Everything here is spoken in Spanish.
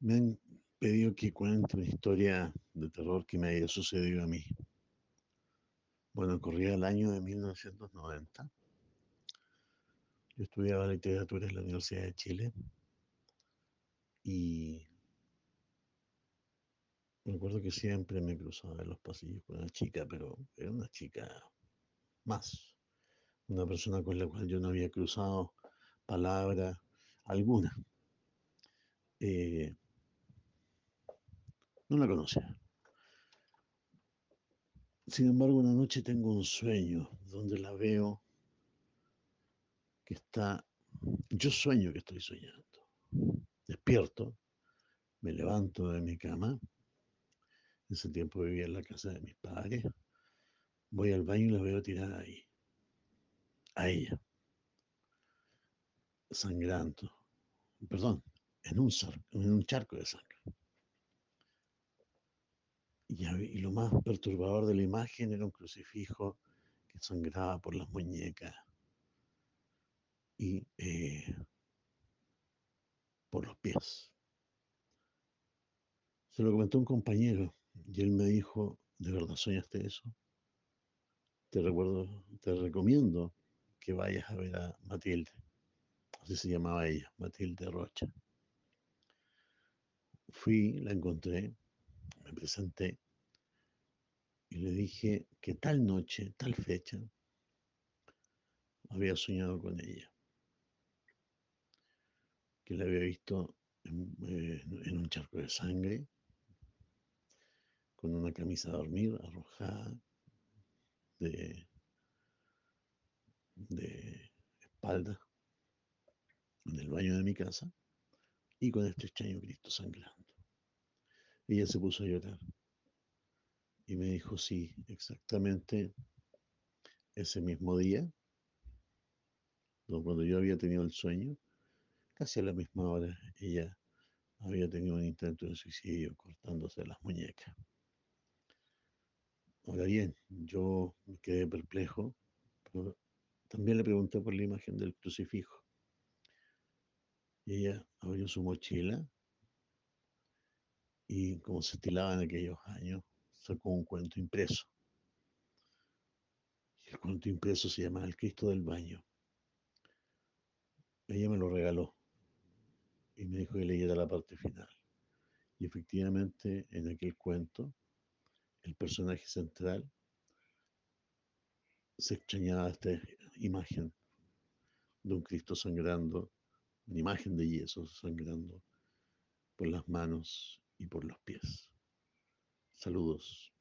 Me han pedido que cuente una historia de terror que me haya sucedido a mí. Bueno, corría el año de 1990. Yo estudiaba literatura en la Universidad de Chile y me acuerdo que siempre me cruzaba en los pasillos con una chica, pero era una chica más, una persona con la cual yo no había cruzado palabra alguna. Eh, no la conocía. Sin embargo, una noche tengo un sueño donde la veo que está, yo sueño que estoy soñando. Despierto, me levanto de mi cama. Ese tiempo vivía en la casa de mis padres. Voy al baño y la veo tirada ahí. A ella. Sangrando. Perdón, en un charco de sangre. Y, lo más perturbador de la imagen era un crucifijo que sangraba por las muñecas y eh, por los pies. Se lo comentó un compañero y él me dijo, ¿de verdad soñaste eso? Te recuerdo, te recomiendo que vayas a ver a Matilde. Así se llamaba ella, Matilde Rocha. Fui, la encontré, me presenté y le dije que tal noche, tal fecha, había soñado con ella, que la había visto en, eh, un charco de sangre, con una camisa de dormir arrojada de, de espalda en el baño de mi casa y con este extraño Cristo sangrando. Ella se puso a llorar y me dijo, sí, exactamente ese mismo día, cuando yo había tenido el sueño, casi a la misma hora, ella había tenido un intento de suicidio cortándose las muñecas. Ahora bien, yo me quedé perplejo, pero también le pregunté por la imagen del crucifijo. Y ella abrió su mochila y como se estilaba en aquellos años, sacó un cuento impreso. Y el cuento impreso se llama El Cristo del Baño. Ella me lo regaló y me dijo que leyera la parte final. Y efectivamente en aquel cuento el personaje central se extrañaba esta imagen de un Cristo sangrando, una imagen de yeso sangrando por las manos y por los pies. Saludos.